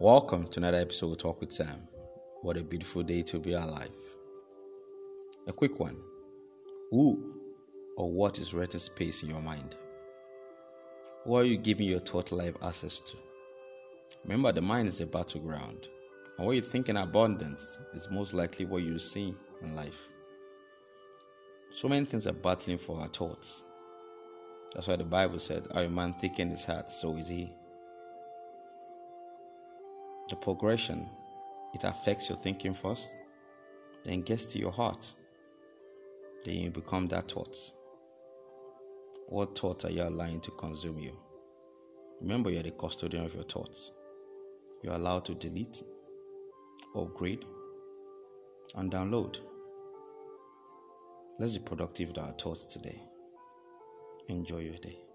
Welcome to another episode of Talk with Sam. What a beautiful day to be alive. A quick one Who or what is renting space in your mind? Who are you giving your thought life access to? Remember, the mind is a battleground, and what you think in abundance is most likely what you see in life. So many things are battling for our thoughts. That's why the Bible said, How a man think in his heart, so is he the progression it affects your thinking first then gets to your heart. Then you become that thought. What thoughts are you allowing to consume you? Remember you're the custodian of your thoughts. You're allowed to delete upgrade and download. Let's be productive with our thoughts today. Enjoy your day